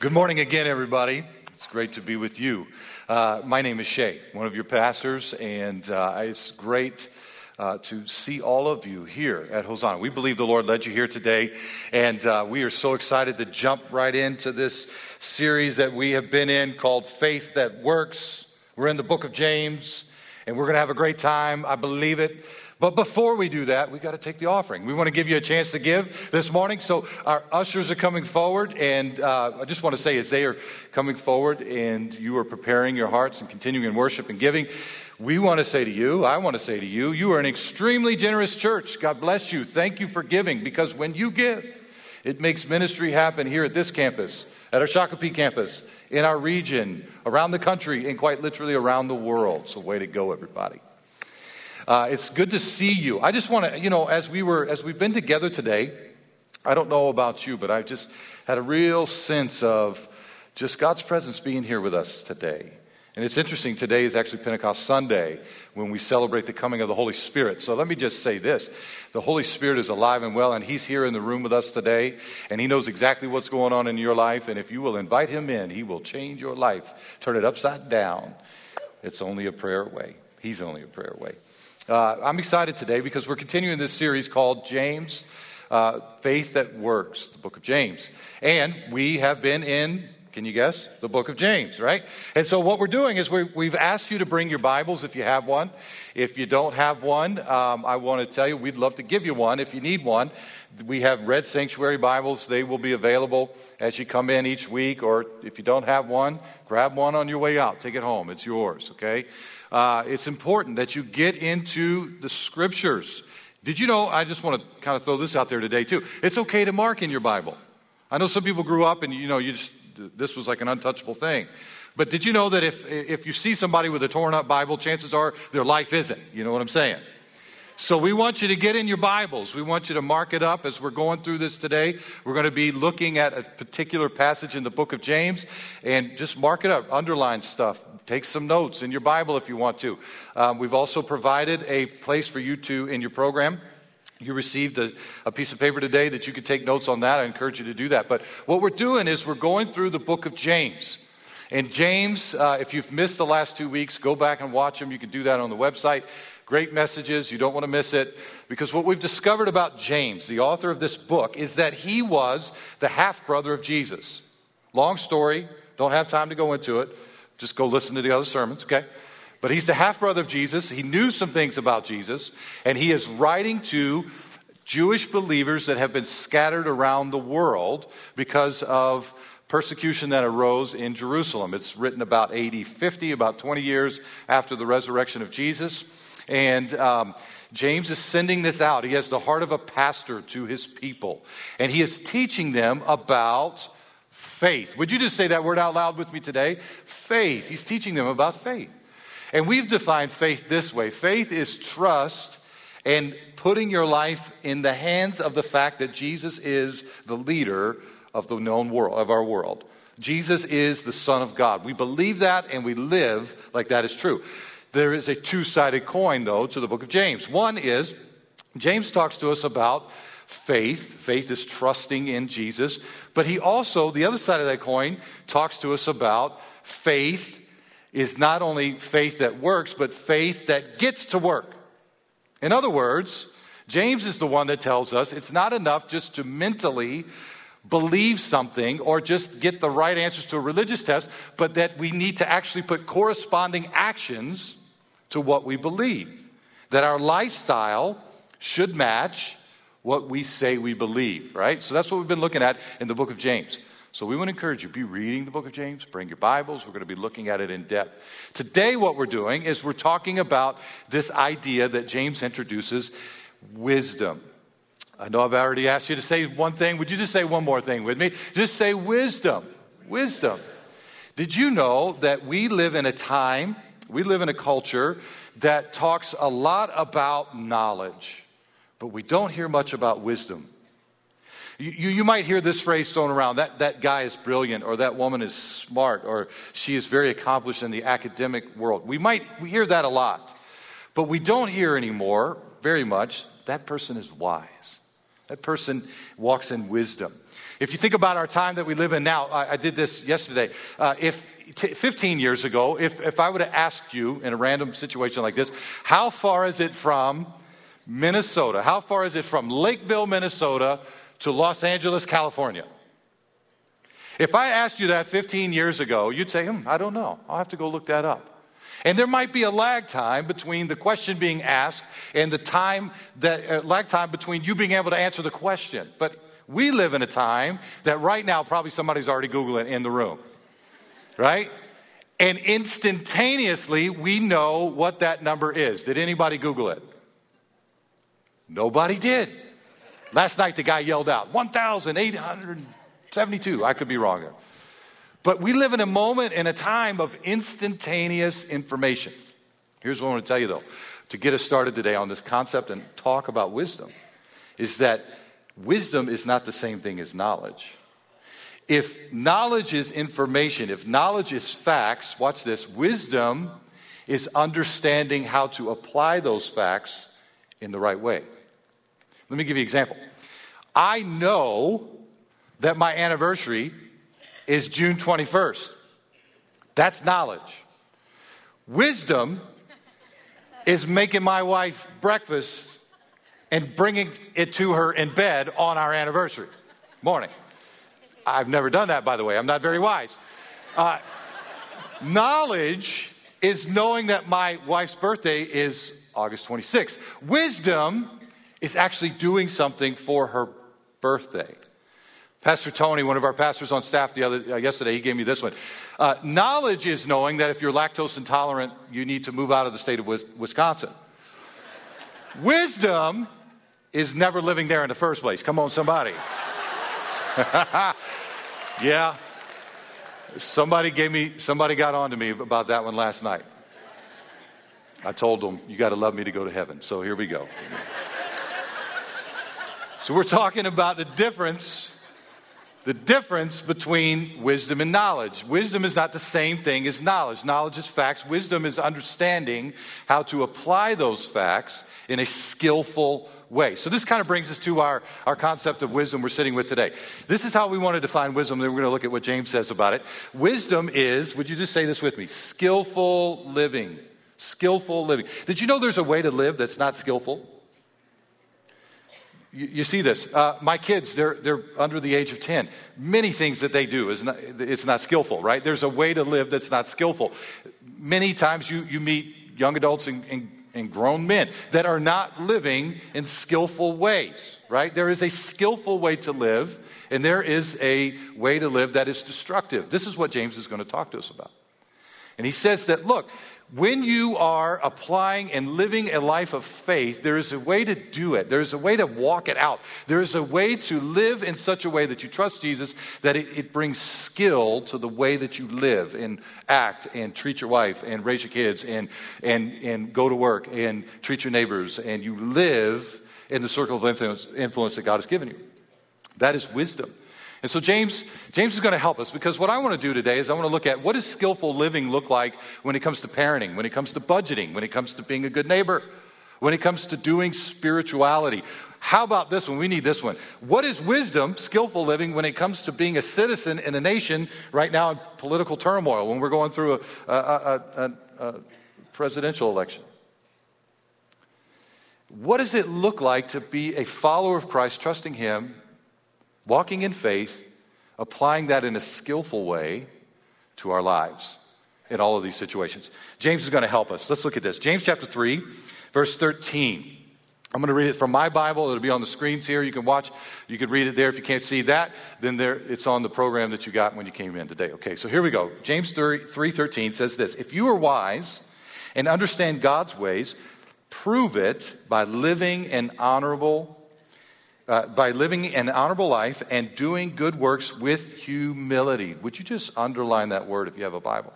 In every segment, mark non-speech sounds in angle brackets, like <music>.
Good morning again, everybody. It's great to be with you. Uh, my name is Shay, one of your pastors, and uh, it's great uh, to see all of you here at Hosanna. We believe the Lord led you here today, and uh, we are so excited to jump right into this series that we have been in called Faith That Works. We're in the book of James, and we're going to have a great time. I believe it. But before we do that, we've got to take the offering. We want to give you a chance to give this morning. So our ushers are coming forward, and uh, I just want to say as they are coming forward and you are preparing your hearts and continuing in worship and giving, we want to say to you, I want to say to you, you are an extremely generous church. God bless you. Thank you for giving because when you give, it makes ministry happen here at this campus, at our Shakopee campus, in our region, around the country, and quite literally around the world. So, way to go, everybody. Uh, it's good to see you. I just want to, you know, as we were, as we've been together today, I don't know about you, but I've just had a real sense of just God's presence being here with us today. And it's interesting, today is actually Pentecost Sunday when we celebrate the coming of the Holy Spirit. So let me just say this the Holy Spirit is alive and well, and He's here in the room with us today, and He knows exactly what's going on in your life. And if you will invite Him in, He will change your life, turn it upside down. It's only a prayer away. He's only a prayer away. Uh, I'm excited today because we're continuing this series called James uh, Faith That Works, the book of James. And we have been in, can you guess? The book of James, right? And so what we're doing is we have asked you to bring your Bibles if you have one. If you don't have one, um, I want to tell you we'd love to give you one if you need one. We have Red Sanctuary Bibles. They will be available as you come in each week. Or if you don't have one, grab one on your way out. Take it home. It's yours, okay? uh, it's important that you get into the scriptures. Did you know? I just want to kind of throw this out there today, too. It's okay to mark in your Bible. I know some people grew up and, you know, you just, this was like an untouchable thing. But did you know that if, if you see somebody with a torn up Bible, chances are their life isn't? You know what I'm saying? So we want you to get in your Bibles. We want you to mark it up as we're going through this today. We're going to be looking at a particular passage in the book of James and just mark it up, underline stuff. Take some notes in your Bible if you want to. Um, we've also provided a place for you to, in your program, you received a, a, piece of paper today that you could take notes on that. I encourage you to do that. But what we're doing is we're going through the book of James. And James, uh, if you've missed the last two weeks, go back and watch them. You can do that on the website. Great messages. You don't want to miss it. Because what we've discovered about James, the author of this book, is that he was the half brother of Jesus. Long story. Don't have time to go into it. Just go listen to the other sermons, okay? But he's the half brother of Jesus. He knew some things about Jesus. And he is writing to Jewish believers that have been scattered around the world because of persecution that arose in Jerusalem. It's written about AD 50, about 20 years after the resurrection of Jesus. And um, James is sending this out. He has the heart of a pastor to his people, and he is teaching them about faith. Would you just say that word out loud with me today? Faith. He's teaching them about faith. And we've defined faith this way faith is trust and putting your life in the hands of the fact that Jesus is the leader of the known world, of our world. Jesus is the Son of God. We believe that and we live like that is true. There is a two sided coin, though, to the book of James. One is James talks to us about faith. Faith is trusting in Jesus. But he also, the other side of that coin, talks to us about faith is not only faith that works, but faith that gets to work. In other words, James is the one that tells us it's not enough just to mentally believe something or just get the right answers to a religious test, but that we need to actually put corresponding actions to what we believe. That our lifestyle should match what we say we believe, right? So that's what we've been looking at in the book of James. So we want to encourage you be reading the book of James, bring your Bibles. We're going to be looking at it in depth. Today, what we're doing is we're talking about this idea that James introduces wisdom. I know I've already asked you to say one thing. Would you just say one more thing with me? Just say wisdom. Wisdom. Did you know that we live in a time we live in a culture that talks a lot about knowledge, but we don't hear much about wisdom. You, you, might hear this phrase thrown around that, that guy is brilliant, or that woman is smart, or she is very accomplished in the academic world. We might we hear that a lot, but we don't hear anymore very much that person is wise. That person walks in wisdom. If you think about our time that we live in now, I, I did this yesterday. Uh, if t- 15 years ago, if, if I would have asked you in a random situation like this, how far is it from Minnesota? How far is it from Lakeville, Minnesota to Los Angeles, California? If I asked you that 15 years ago, you'd say, hmm, I don't know. I'll have to go look that up. And there might be a lag time between the question being asked and the time that uh, lag time between you being able to answer the question. But we live in a time that right now probably somebody's already googling in the room. Right? And instantaneously we know what that number is. Did anybody google it? Nobody did. Last night the guy yelled out 1800 72. I could be wrong there. But we live in a moment in a time of instantaneous information. Here's what I want to tell you, though, to get us started today on this concept and talk about wisdom is that wisdom is not the same thing as knowledge. If knowledge is information, if knowledge is facts, watch this, wisdom is understanding how to apply those facts in the right way. Let me give you an example. I know that my anniversary is June 21st. That's knowledge. Wisdom is making my wife breakfast and bringing it to her in bed on our anniversary morning. I've never done that, by the way. I'm not very wise. Uh, knowledge is knowing that my wife's birthday is August 26th. Wisdom is actually doing something for her birthday. Pastor Tony, one of our pastors on staff the other, uh, yesterday, he gave me this one. Uh, knowledge is knowing that if you're lactose intolerant, you need to move out of the state of Wisconsin. Wisdom is never living there in the first place. Come on, somebody. <laughs> yeah. Somebody gave me, somebody got on to me about that one last night. I told them, you got to love me to go to heaven. So here we go. So we're talking about the difference the difference between wisdom and knowledge. Wisdom is not the same thing as knowledge. Knowledge is facts. Wisdom is understanding how to apply those facts in a skillful way. So, this kind of brings us to our, our concept of wisdom we're sitting with today. This is how we want to define wisdom, then we're going to look at what James says about it. Wisdom is, would you just say this with me? Skillful living. Skillful living. Did you know there's a way to live that's not skillful? You, you see this. Uh, my kids, they're, they're under the age of 10. Many things that they do is not, it's not skillful, right? There's a way to live that's not skillful. Many times you, you meet young adults and, and, and grown men that are not living in skillful ways, right? There is a skillful way to live, and there is a way to live that is destructive. This is what James is going to talk to us about. And he says that, look, when you are applying and living a life of faith, there is a way to do it. There is a way to walk it out. There is a way to live in such a way that you trust Jesus that it, it, brings skill to the way that you live and act and treat your wife and raise your kids and, and, and go to work and treat your neighbors and you live in the circle of influence, influence that God has given you. That is wisdom. And so James, James is going to help us because what I want to do today is I want to look at what does skillful living look like when it comes to parenting, when it comes to budgeting, when it comes to being a good neighbor, when it comes to doing spirituality. How about this one? We need this one. What is wisdom, skillful living, when it comes to being a citizen in a nation right now in political turmoil, when we're going through a, a, a, a presidential election? What does it look like to be a follower of Christ, trusting Him, walking in faith, applying that in a skillful way to our lives in all of these situations. James is going to help us. Let's look at this. James chapter 3, verse 13. I'm going to read it from my Bible. It'll be on the screens here. You can watch. You can read it there. If you can't see that, then there it's on the program that you got when you came in today. Okay, so here we go. James 3, 3:13 says this: If you are wise and understand God's ways, prove it by living an honorable uh, by living an honorable life and doing good works with humility. Would you just underline that word if you have a Bible?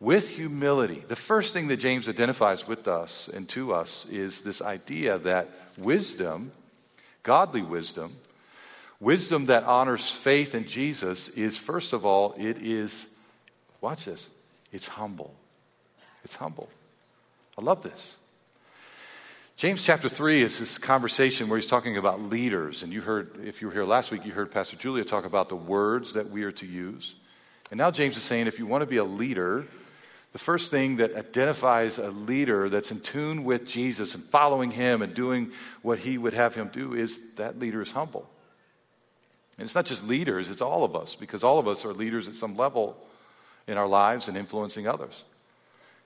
With humility. The first thing that James identifies with us and to us is this idea that wisdom, godly wisdom, wisdom that honors faith in Jesus is, first of all, it is, watch this, it's humble. It's humble. I love this. James chapter 3 is this conversation where he's talking about leaders. And you heard, if you were here last week, you heard Pastor Julia talk about the words that we are to use. And now James is saying if you want to be a leader, the first thing that identifies a leader that's in tune with Jesus and following him and doing what he would have him do is that leader is humble. And it's not just leaders, it's all of us, because all of us are leaders at some level in our lives and influencing others.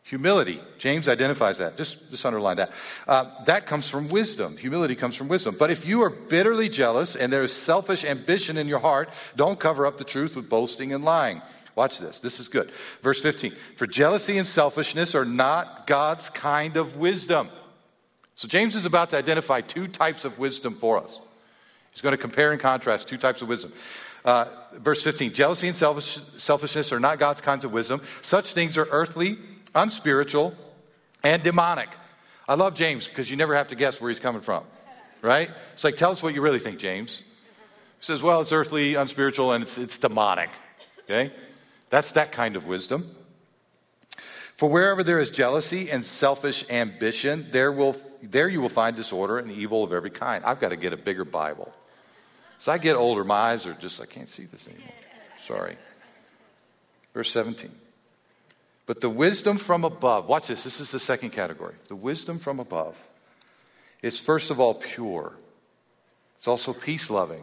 Humility. James identifies that. Just, just underline that. Uh, that comes from wisdom. Humility comes from wisdom. But if you are bitterly jealous and there is selfish ambition in your heart, don't cover up the truth with boasting and lying. Watch this. This is good. Verse 15. For jealousy and selfishness are not God's kind of wisdom. So James is about to identify two types of wisdom for us. He's going to compare and contrast two types of wisdom. Uh, verse 15 Jealousy and selfish, selfishness are not God's kinds of wisdom. Such things are earthly unspiritual, and demonic. I love James because you never have to guess where he's coming from, right? It's like, tell us what you really think, James. He says, well, it's earthly, unspiritual, and it's, it's demonic, okay? That's that kind of wisdom. For wherever there is jealousy and selfish ambition, there, will, there you will find disorder and evil of every kind. I've got to get a bigger Bible. As I get older, my eyes are just, I can't see this anymore. Sorry. Verse 17. But the wisdom from above, watch this, this is the second category. The wisdom from above is first of all pure, it's also peace loving,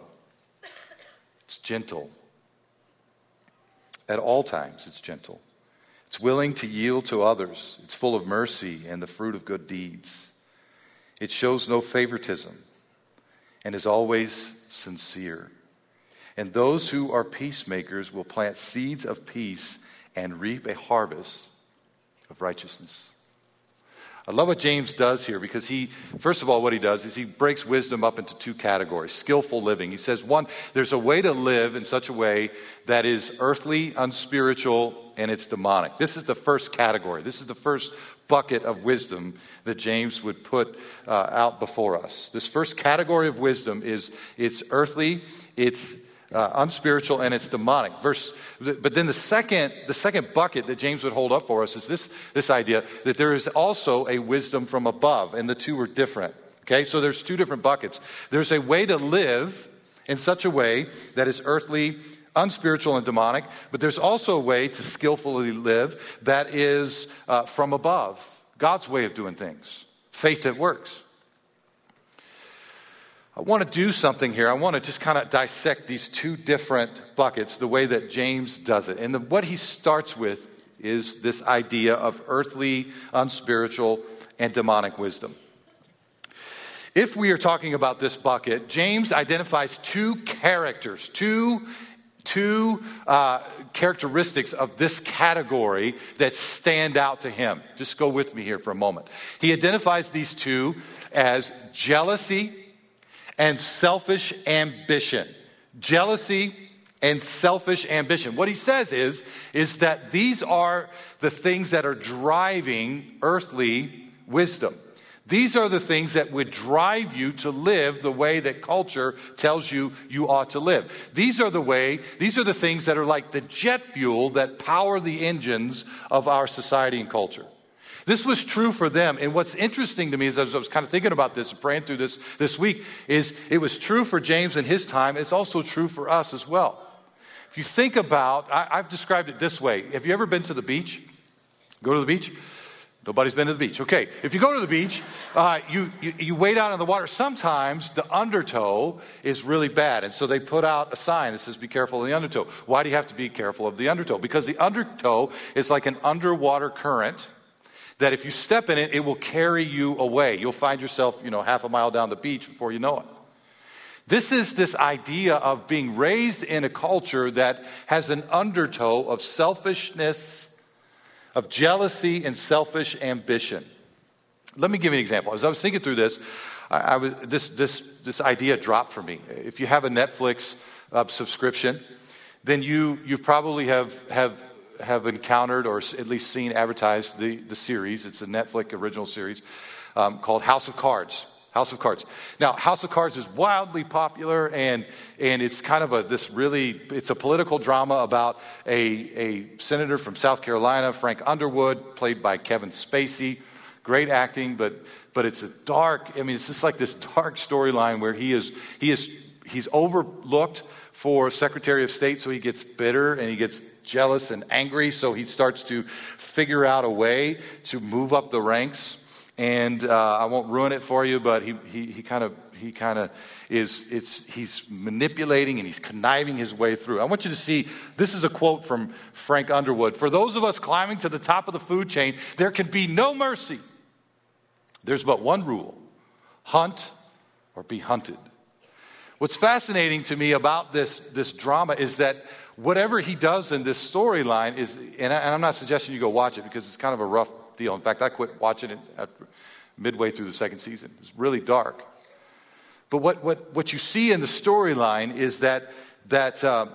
it's gentle. At all times, it's gentle. It's willing to yield to others. It's full of mercy and the fruit of good deeds. It shows no favoritism and is always sincere. And those who are peacemakers will plant seeds of peace and reap a harvest of righteousness. I love what James does here because he, first of all, what he does is he breaks wisdom up into two categories skillful living. He says, one, there's a way to live in such a way that is earthly, unspiritual, and it's demonic. This is the first category. This is the first bucket of wisdom that James would put uh, out before us. This first category of wisdom is it's earthly, it's uh, unspiritual and it's demonic. Verse, but then the second, the second bucket that James would hold up for us is this, this idea that there is also a wisdom from above, and the two are different. Okay, so there's two different buckets. There's a way to live in such a way that is earthly, unspiritual, and demonic, but there's also a way to skillfully live that is uh, from above, God's way of doing things, faith that works. I want to do something here. I want to just kind of dissect these two different buckets the way that James does it. And the, what he starts with is this idea of earthly, unspiritual, and demonic wisdom. If we are talking about this bucket, James identifies two characters, two, two uh, characteristics of this category that stand out to him. Just go with me here for a moment. He identifies these two as jealousy and selfish ambition. Jealousy and selfish ambition. What he says is, is that these are the things that are driving earthly wisdom. These are the things that would drive you to live the way that culture tells you you ought to live. These are the way, these are the things that are like the jet fuel that power the engines of our society and culture. This was true for them. And what's interesting to me is as I was kind of thinking about this and praying through this this week, is it was true for James in his time. It's also true for us as well. If you think about, I, I've described it this way. Have you ever been to the beach? Go to the beach? Nobody's been to the beach. Okay, if you go to the beach, uh, you, you, you wade out in the water. Sometimes the undertow is really bad, and so they put out a sign that says, Be careful of the undertow. Why do you have to be careful of the undertow? Because the undertow is like an underwater current that if you step in it, it will carry you away. You'll find yourself, you know, half a mile down the beach before you know it. This is this idea of being raised in a culture that has an undertow of selfishness, of jealousy, and selfish ambition. Let me give you an example. As I was thinking through this, I, I was, this, this, this idea dropped for me. If you have a Netflix uh, subscription, then you, you probably have, have have encountered or at least seen advertised the, the series. It's a Netflix original series um, called House of Cards. House of Cards. Now, House of Cards is wildly popular, and and it's kind of a this really it's a political drama about a a senator from South Carolina, Frank Underwood, played by Kevin Spacey, great acting, but, but it's a dark, I mean, it's just like this dark storyline where he is, he is, he's overlooked for Secretary of State, so he gets bitter and he gets jealous and angry, so he starts to figure out a way to move up the ranks. And uh, I won't ruin it for you, but he, he, he kind of he kind of is it's he's manipulating and he's conniving his way through. I want you to see this is a quote from Frank Underwood. For those of us climbing to the top of the food chain, there can be no mercy. There's but one rule hunt or be hunted. What's fascinating to me about this, this drama is that whatever he does in this storyline is, and, I, am not suggesting you go watch it because it's kind of a rough deal. In fact, I quit watching it midway through the second season. It's really dark. But what, what, what you see in the storyline is that, that uh,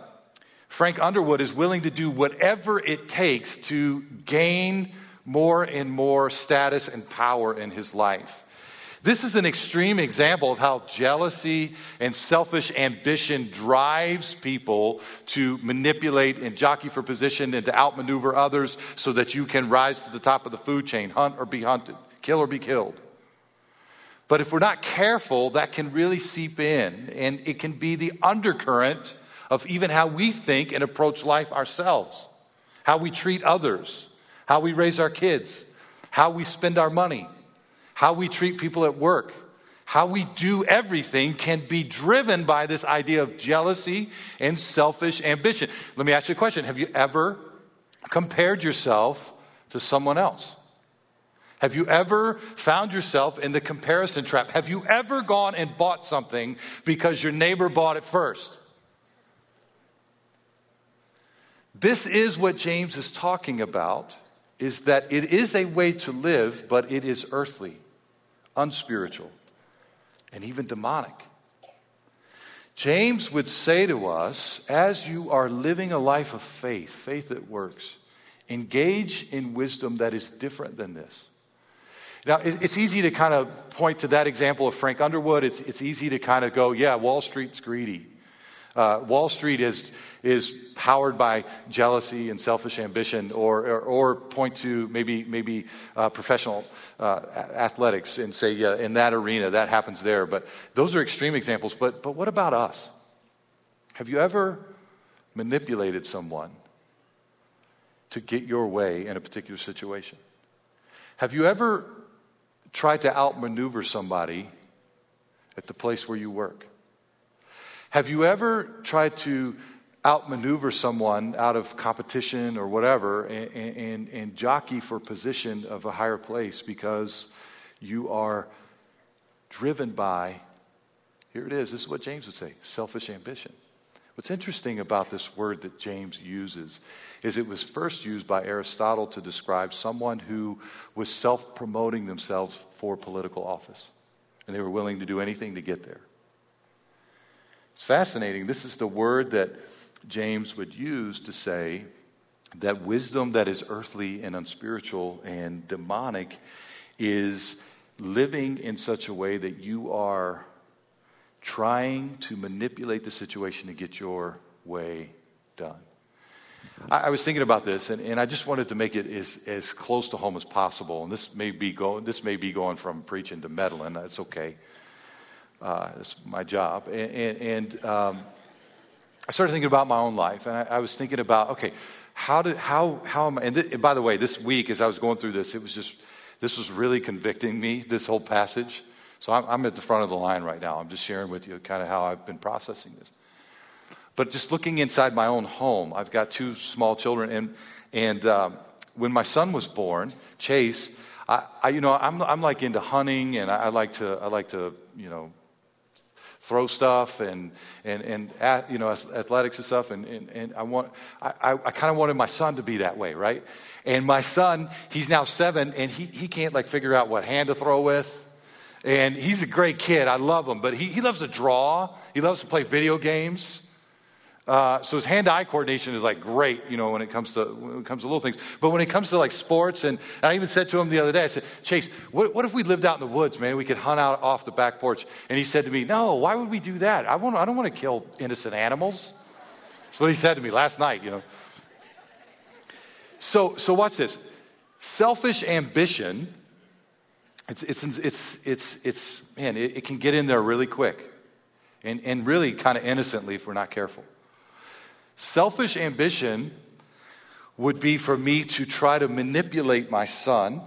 Frank Underwood is willing to do whatever it takes to gain more and more status and power in his life. This is an extreme example of how jealousy and selfish ambition drives people to manipulate and jockey for position and to outmaneuver others so that you can rise to the top of the food chain, hunt or be hunted, kill or be killed. But if we're not careful, that can really seep in, and it can be the undercurrent of even how we think and approach life ourselves, how we treat others, how we raise our kids, how we spend our money how we treat people at work, how we do everything can be driven by this idea of jealousy and selfish ambition. Let me ask you a question Have you ever compared yourself to someone else? Have you ever found yourself in the comparison trap? Have you ever gone and bought something because your neighbor bought it first? This is what James is talking about is that it is a way to live, but it is earthly unspiritual, and even demonic. James would say to us, as you are living a life of faith, faith that works, engage in wisdom that is different than this. Now, it's easy to kind of point to that example of Frank Underwood. It's, it's easy to kind of go, yeah, Wall Street's greedy. Uh, Wall Street is, is powered by jealousy and selfish ambition, or, or, or point to maybe, maybe uh, professional uh, athletics and say, yeah, in that arena, that happens there. But those are extreme examples. But, but what about us? Have you ever manipulated someone to get your way in a particular situation? Have you ever tried to outmaneuver somebody at the place where you work? Have you ever tried to outmaneuver someone out of competition or whatever and, and, and, jockey for position of a higher place because you are driven by, here it is, this is what James would say selfish ambition. What's interesting about this word that James uses is it was first used by Aristotle to describe someone who was self promoting themselves for political office. And they were willing to do anything to get there. It's fascinating. This is the word that James would use to say that wisdom that is earthly and unspiritual and demonic is living in such a way that you are trying to manipulate the situation to get your way done. I, I was thinking about this, and, and I just wanted to make it as, as close to home as possible. And this may be going, this may be going from preaching to meddling. That's okay. Uh, it's my job. And, and, and um, I started thinking about my own life, and I, I was thinking about, okay, how did how how am I? And, th- and, by the way, this week as I was going through this, it was just this was really convicting me. This whole passage. So I'm, I'm at the front of the line right now. I'm just sharing with you kind of how I've been processing this. But just looking inside my own home, I've got two small children, and and um, when my son was born, Chase, I, I you know I'm I'm like into hunting, and I, I like to I like to you know throw stuff and, and, and you know, athletics and stuff. And, and, and I, want, I, I, I kind of wanted my son to be that way, right? And my son, he's now seven, and he, he can't like figure out what hand to throw with. And he's a great kid. I love him. But he, he loves to draw. He loves to play video games. Uh, so his hand-eye coordination is like great, you know, when it comes to when it comes to little things. But when it comes to like sports, and, and I even said to him the other day, I said, Chase, what, what, if we lived out in the woods, man? We could hunt out off the back porch. And he said to me, No, why would we do that? I I don't want to kill innocent animals. That's what he said to me last night, you know. So, so watch this. Selfish ambition It's, it's, it's, it's, it's man, it, it can get in there really quick and, and really kind of innocently if we're not careful. Selfish ambition would be for me to try to manipulate my son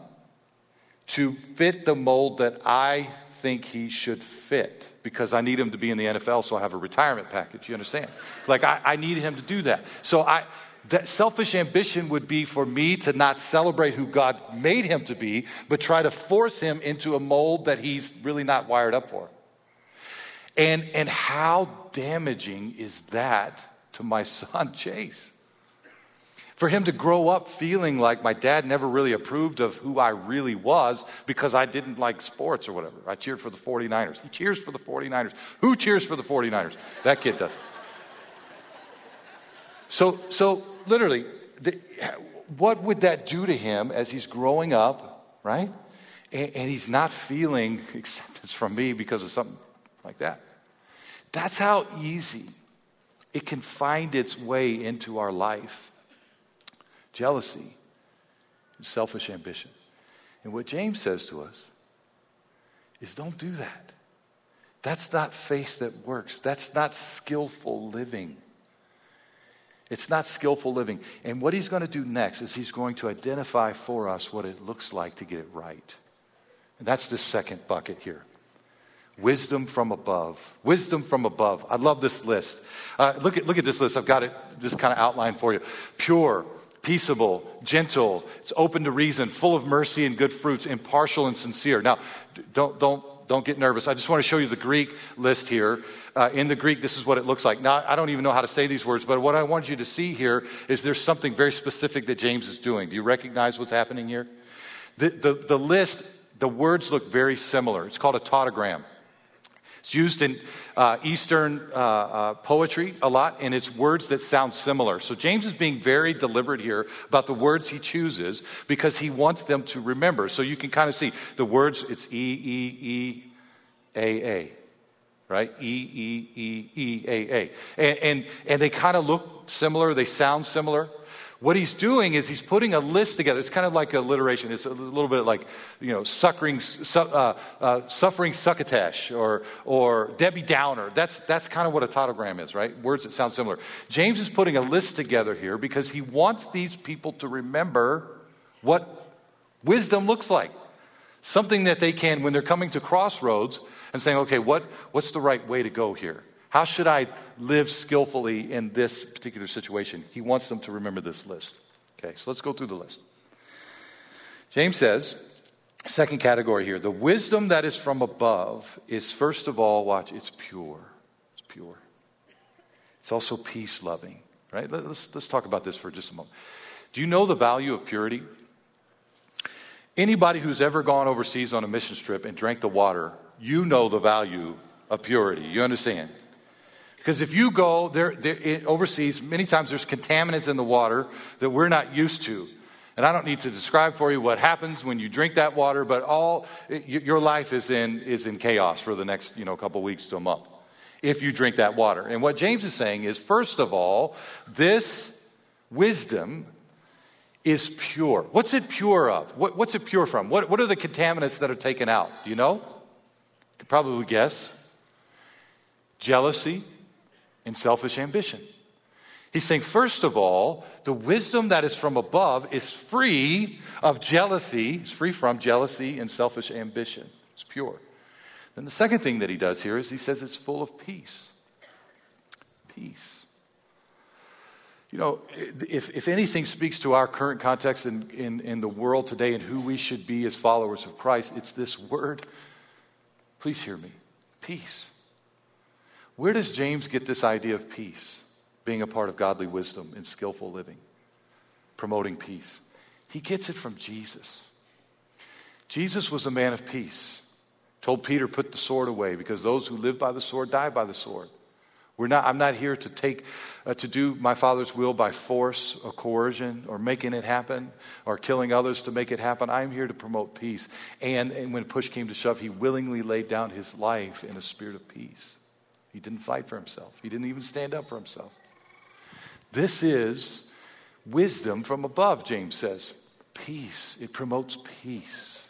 to fit the mold that I think he should fit because I need him to be in the NFL so I have a retirement package. You understand? Like, I, I need him to do that. So, I, that selfish ambition would be for me to not celebrate who God made him to be, but try to force him into a mold that he's really not wired up for. And, and how damaging is that to my <laughs> son, Chase? For him to grow up feeling like my dad never really approved of who I really was because I didn't like sports or whatever. I cheered for the 49ers. He cheers for the 49ers. Who cheers for the 49ers? That kid does. So, so literally, the, what would that do to him as he's growing up, right? And, and he's not feeling <laughs> acceptance from me because of something like that. That's how easy it can find its way into our life jealousy, selfish ambition. And what James says to us is don't do that. That's not faith that works. That's not skillful living. It's not skillful living. And what he's going to do next is he's going to identify for us what it looks like to get it right. And that's the second bucket here. Wisdom from above. Wisdom from above. I love this list. Uh, look, at, look at this list. I've got it just kind of outlined for you. Pure, peaceable, gentle, it's open to reason, full of mercy and good fruits, impartial and sincere. Now, don't, don't, don't get nervous. I just want to show you the Greek list here. Uh, in the Greek, this is what it looks like. Now, I don't even know how to say these words, but what I want you to see here is there's something very specific that James is doing. Do you recognize what's happening here? The, the, the list, the words look very similar. It's called a tautogram. It's used in uh, Eastern uh, uh, poetry a lot, and it's words that sound similar. So James is being very deliberate here about the words he chooses because he wants them to remember. So you can kind of see the words, it's E, E, E, A, A, right? E, E, E, E, A, A. And, and, and they kind of look similar, they sound similar. What he's doing is he's putting a list together. It's kind of like alliteration. It's a little bit like, you know, suckering, su- uh, uh, suffering succotash or, or Debbie Downer. That's, that's kind of what a tautogram is, right? Words that sound similar. James is putting a list together here because he wants these people to remember what wisdom looks like. Something that they can, when they're coming to crossroads and saying, okay, what, what's the right way to go here? How should I live skillfully in this particular situation? He wants them to remember this list. Okay, so let's go through the list. James says, second category here, the wisdom that is from above is first of all, watch, it's pure. It's pure. It's also peace loving, right? Let's, let's talk about this for just a moment. Do you know the value of purity? Anybody who's ever gone overseas on a mission trip and drank the water, you know the value of purity. You understand? Because if you go there, there, overseas, many times there's contaminants in the water that we're not used to. And I don't need to describe for you what happens when you drink that water, but all your life is in, is in chaos for the next you know, couple weeks to a month if you drink that water. And what James is saying is, first of all, this wisdom is pure. What's it pure of? What, what's it pure from? What, what are the contaminants that are taken out? Do you know? You could probably guess. Jealousy, and selfish ambition. He's saying, first of all, the wisdom that is from above is free of jealousy, it's free from jealousy and selfish ambition. It's pure. Then the second thing that he does here is he says it's full of peace. Peace. You know, if, if anything speaks to our current context in, in, in the world today and who we should be as followers of Christ, it's this word. Please hear me peace. Where does James get this idea of peace? Being a part of godly wisdom and skillful living, promoting peace. He gets it from Jesus. Jesus was a man of peace. Told Peter, put the sword away because those who live by the sword die by the sword. We're not, I'm not here to take, uh, to do my Father's will by force or coercion or making it happen or killing others to make it happen. I'm here to promote peace. And, and when push came to shove, he willingly laid down his life in a spirit of peace. He didn't fight for himself, he didn't even stand up for himself. This is wisdom from above, James says. Peace. It promotes peace.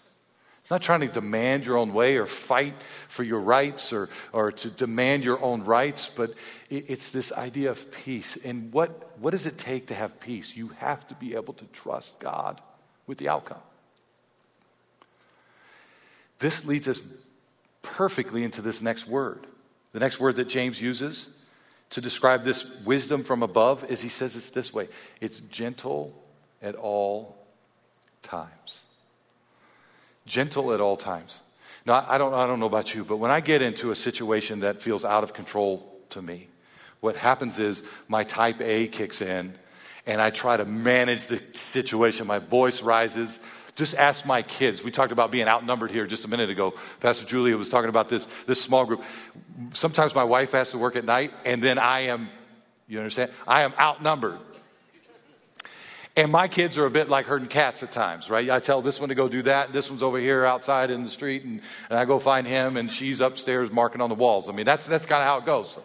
It's not trying to demand your own way or fight for your rights or, or to demand your own rights, but it, it's this idea of peace. And what, what does it take to have peace? You have to be able to trust God with the outcome. This leads us perfectly into this next word. The next word that James uses to describe this wisdom from above is he says it's this way it's gentle at all times. Gentle at all times. Now, I don't, I don't know about you, but when I get into a situation that feels out of control to me, what happens is my type A kicks in and I try to manage the situation. My voice rises. Just ask my kids. We talked about being outnumbered here just a minute ago. Pastor Julia was talking about this, this small group. Sometimes my wife has to work at night, and then I am, you understand? I am outnumbered. And my kids are a bit like herding cats at times, right? I tell this one to go do that, this one's over here outside in the street, and, and I go find him, and she's upstairs marking on the walls. I mean, that's, that's kind of how it goes.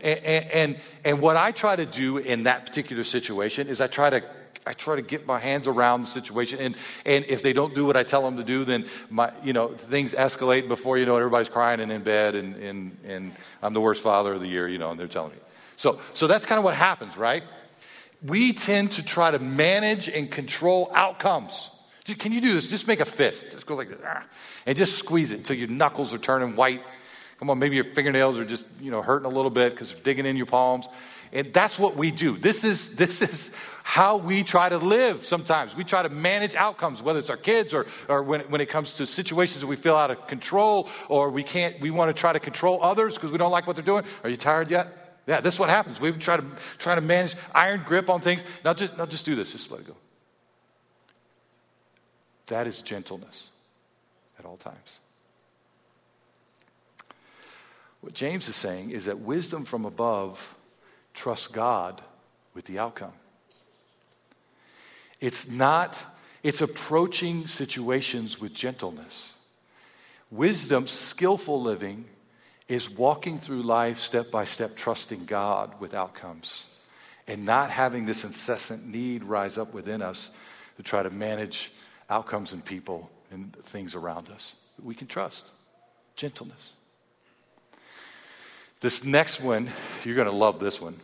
And, and, and what I try to do in that particular situation is I try to I try to get my hands around the situation. And, and if they don't do what I tell them to do, then my, you know, things escalate before you know it, everybody's crying and in bed and, and, and I'm the worst father of the year, you know, and they're telling me. So, so that's kind of what happens, right? We tend to try to manage and control outcomes. Can you do this? Just make a fist. Just go like this. And just squeeze it until your knuckles are turning white. Come on, maybe your fingernails are just, you know, hurting a little bit because they're digging in your palms. And that's what we do. This is, this is how we try to live sometimes. We try to manage outcomes, whether it's our kids or, or when, when it comes to situations that we feel out of control or we can't, we want to try to control others because we don't like what they're doing. Are you tired yet? Yeah, this is what happens. We try to, try to manage iron grip on things. Now just, now just do this. Just let it go. That is gentleness at all times. What James is saying is that wisdom from above trusts God with the outcome. It's not, it's approaching situations with gentleness. Wisdom, skillful living, is walking through life step by step, trusting God with outcomes and not having this incessant need rise up within us to try to manage outcomes and people and things around us. We can trust gentleness. This next one, you're going to love this one.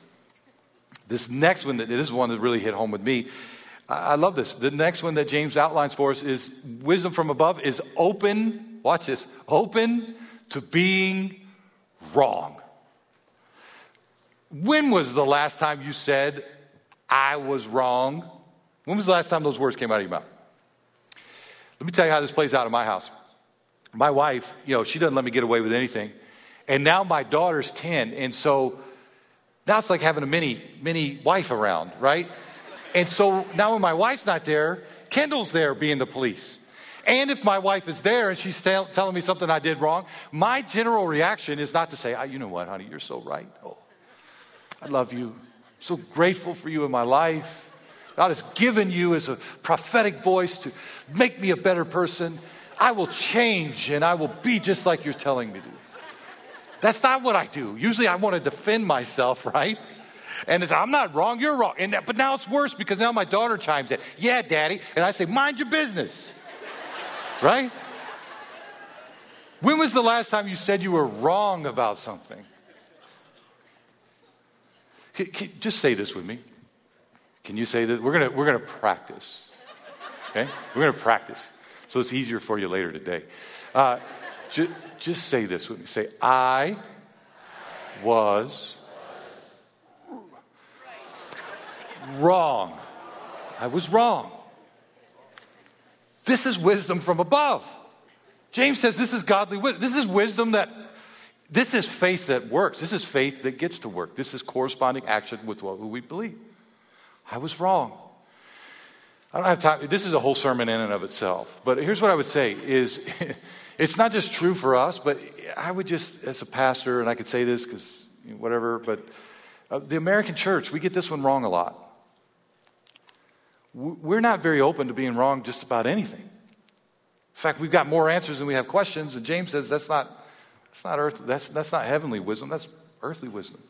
This next one, this is one that really hit home with me. I love this. The next one that James outlines for us is wisdom from above is open, watch this, open to being wrong. When was the last time you said, I was wrong? When was the last time those words came out of your mouth? Let me tell you how this plays out in my house. My wife, you know, she doesn't let me get away with anything. And now my daughter's 10. And so now it's like having a mini, mini wife around, right? And so now when my wife's not there, Kendall's there being the police. And if my wife is there and she's tell, telling me something I did wrong, my general reaction is not to say, oh, you know what, honey, you're so right. Oh, I love you. I'm so grateful for you in my life. God has given you as a prophetic voice to make me a better person. I will change and I will be just like you're telling me to. That's not what I do. Usually I want to defend myself, <laughs> right? And it's, I'm not wrong, you're wrong. And that, but now it's worse because now my daughter chimes in, yeah, daddy. And I say, mind your business. <laughs> right? When was the last time you said you were wrong about something? Can, can, just say this with me. Can you say this? We're going we're gonna practice. Okay? We're going to practice. So it's easier for you later today. Uh, just, just say this with me. Say, I was wrong. I was wrong. This is wisdom from above. James says this is godly wisdom. This is wisdom that, this is faith that works. This is faith that gets to work. This is corresponding action with what we believe. I was wrong. I don't have time. This is a whole sermon in and of itself. But here's what I would say is <laughs> it's not just true for us, but I would just, as a pastor, and I could say this because you know, whatever, but uh, the American church, we get this one wrong a lot. We're not very open to being wrong just about anything. In fact, we've got more answers than we have questions, and James says that's not, that's not, earth, that's, that's not heavenly wisdom, that's earthly wisdom.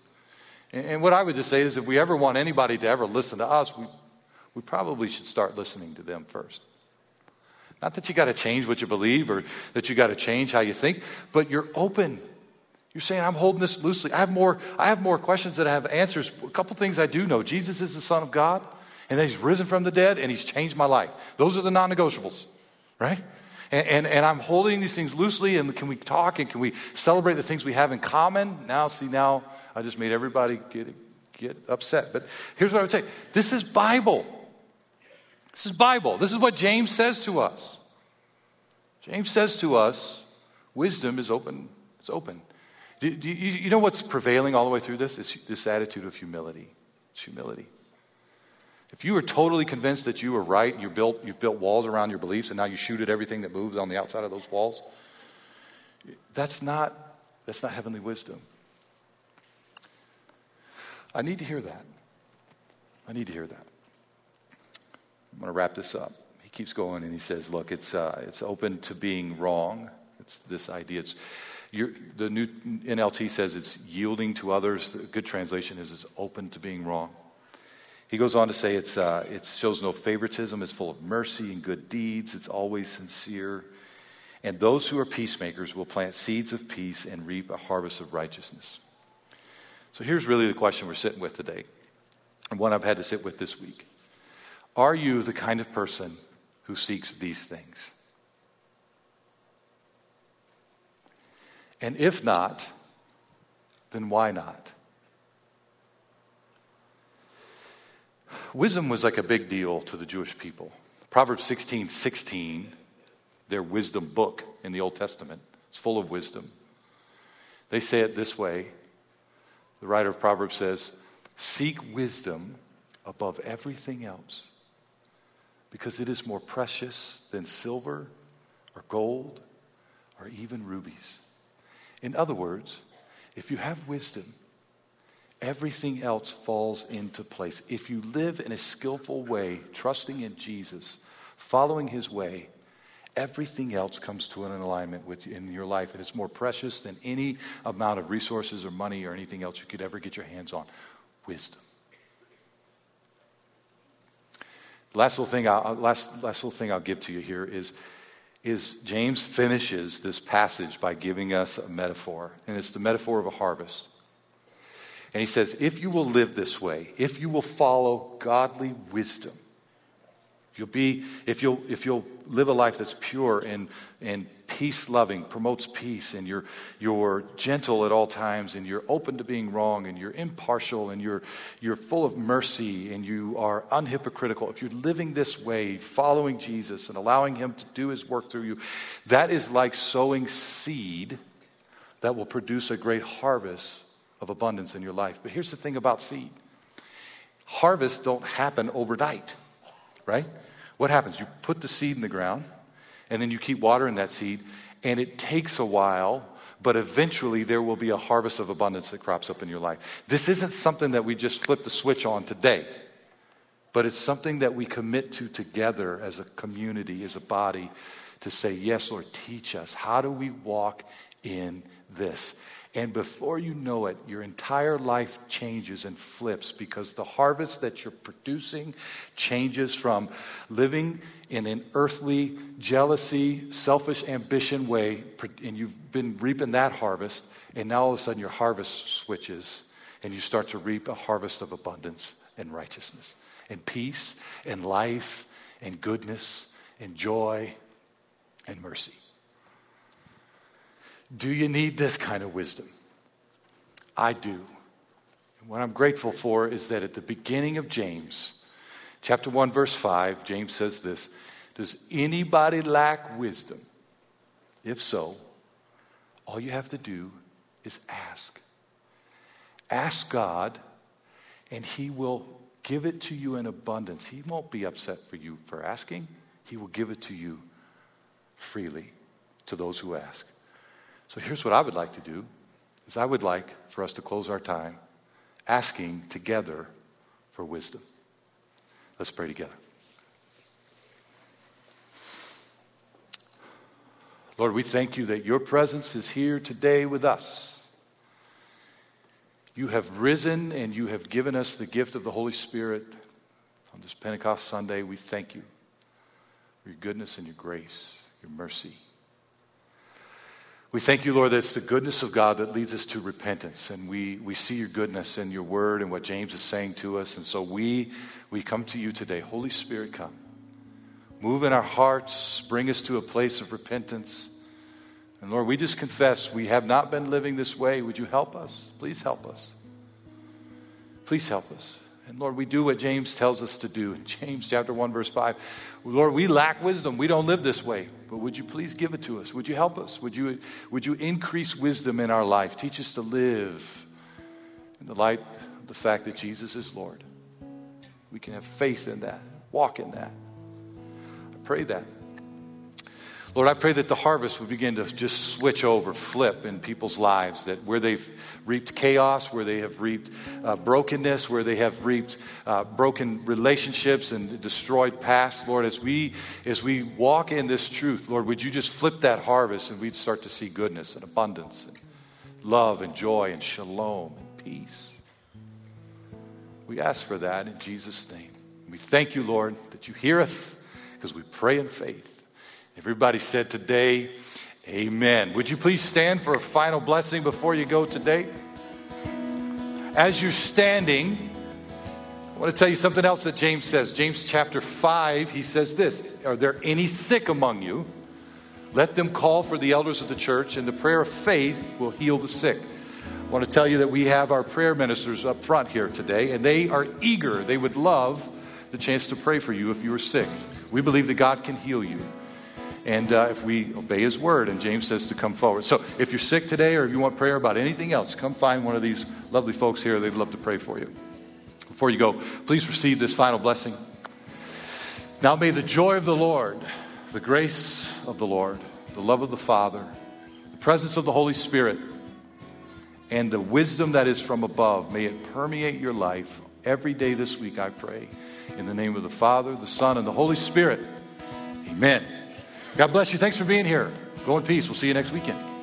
And, and what I would just say is if we ever want anybody to ever listen to us, we, we probably should start listening to them first. Not that you got to change what you believe or that you got to change how you think, but you're open. You're saying, I'm holding this loosely. I have more, I have more questions than I have answers. A couple things I do know Jesus is the Son of God, and that He's risen from the dead, and He's changed my life. Those are the non negotiables, right? And, and, and, I'm holding these things loosely, and can we talk and can we celebrate the things we have in common? Now, see, now I just made everybody get, get upset. But here's what I would say this is Bible. This is Bible. This is what James says to us. James says to us, wisdom is open. It's open. Do, do you, you know what's prevailing all the way through this? It's this attitude of humility. It's humility. If you are totally convinced that you are right, you built, you've built walls around your beliefs, and now you shoot at everything that moves on the outside of those walls, that's not, that's not heavenly wisdom. I need to hear that. I need to hear that. I'm going to wrap this up. He keeps going and he says, Look, it's, uh, it's open to being wrong. It's this idea. It's, the new NLT says it's yielding to others. The good translation is it's open to being wrong. He goes on to say it's, uh, it shows no favoritism, it's full of mercy and good deeds, it's always sincere. And those who are peacemakers will plant seeds of peace and reap a harvest of righteousness. So here's really the question we're sitting with today, and one I've had to sit with this week. Are you the kind of person who seeks these things? And if not, then why not? Wisdom was like a big deal to the Jewish people. Proverbs 16 16, their wisdom book in the Old Testament, it's full of wisdom. They say it this way the writer of Proverbs says, Seek wisdom above everything else, because it is more precious than silver or gold or even rubies. In other words, if you have wisdom, everything else falls into place. If you live in a skillful way, trusting in Jesus, following his way, everything else comes to an alignment with you in your life. And it's more precious than any amount of resources or money or anything else you could ever get your hands on. Wisdom. Last little thing I'll, last, last little thing I'll give to you here is, is James finishes this passage by giving us a metaphor, and it's the metaphor of a harvest. And he says, if you will live this way, if you will follow godly wisdom, if you'll be, if you'll, if you'll live a life that's pure and, and peace loving, promotes peace, and you're, you're gentle at all times, and you're open to being wrong, and you're impartial, and you're, you're full of mercy, and you are unhypocritical, if you're living this way, following Jesus and allowing Him to do His work through you, that is like sowing seed that will produce a great harvest of abundance in your life. But here's the thing about seed harvests don't happen overnight, right? What happens? You put the seed in the ground, and then you keep watering that seed, and it takes a while, but eventually there will be a harvest of abundance that crops up in your life. This isn't something that we just flip the switch on today, but it's something that we commit to together as a community, as a body, to say, Yes, Lord, teach us. How do we walk in this? And before you know it, your entire life changes and flips because the harvest that you're producing changes from living in an earthly, jealousy, selfish ambition way, and you've been reaping that harvest, and now all of a sudden your harvest switches, and you start to reap a harvest of abundance and righteousness, and peace, and life, and goodness, and joy, and mercy. Do you need this kind of wisdom? I do. And what I'm grateful for is that at the beginning of James, chapter 1, verse 5, James says this Does anybody lack wisdom? If so, all you have to do is ask. Ask God, and He will give it to you in abundance. He won't be upset for you for asking, He will give it to you freely to those who ask. So here's what I would like to do is I would like for us to close our time asking together for wisdom. Let's pray together. Lord, we thank you that your presence is here today with us. You have risen and you have given us the gift of the Holy Spirit on this Pentecost Sunday. We thank you for your goodness and your grace, your mercy. We thank you, Lord, that it's the goodness of God that leads us to repentance. And we, we see your goodness in your word and what James is saying to us. And so we, we come to you today. Holy Spirit, come. Move in our hearts, bring us to a place of repentance. And Lord, we just confess we have not been living this way. Would you help us? Please help us. Please help us. And Lord, we do what James tells us to do. In James chapter 1, verse 5, Lord, we lack wisdom. We don't live this way. But would you please give it to us? Would you help us? Would you, would you increase wisdom in our life? Teach us to live in the light of the fact that Jesus is Lord. We can have faith in that, walk in that. I pray that. Lord, I pray that the harvest would begin to just switch over, flip in people's lives, that where they've reaped chaos, where they have reaped uh, brokenness, where they have reaped uh, broken relationships and destroyed past, Lord, as we, as we walk in this truth, Lord, would you just flip that harvest and we'd start to see goodness and abundance and love and joy and shalom and peace. We ask for that in Jesus' name. We thank you, Lord, that you hear us because we pray in faith. Everybody said today, Amen. Would you please stand for a final blessing before you go today? As you're standing, I want to tell you something else that James says. James chapter 5, he says this Are there any sick among you? Let them call for the elders of the church, and the prayer of faith will heal the sick. I want to tell you that we have our prayer ministers up front here today, and they are eager. They would love the chance to pray for you if you are sick. We believe that God can heal you and uh, if we obey his word. And James says to come forward. So if you're sick today or if you want prayer about anything else, come find one of these lovely folks here. They'd love to pray for you. Before you go, please receive this final blessing. Now may the joy of the Lord, the grace of the Lord, the love of the Father, the presence of the Holy Spirit, and the wisdom that is from above, may it permeate your life every day this week, I pray. In the name of the Father, the Son, and the Holy Spirit. Amen. God bless you. Thanks for being here. Go in peace. We'll see you next weekend.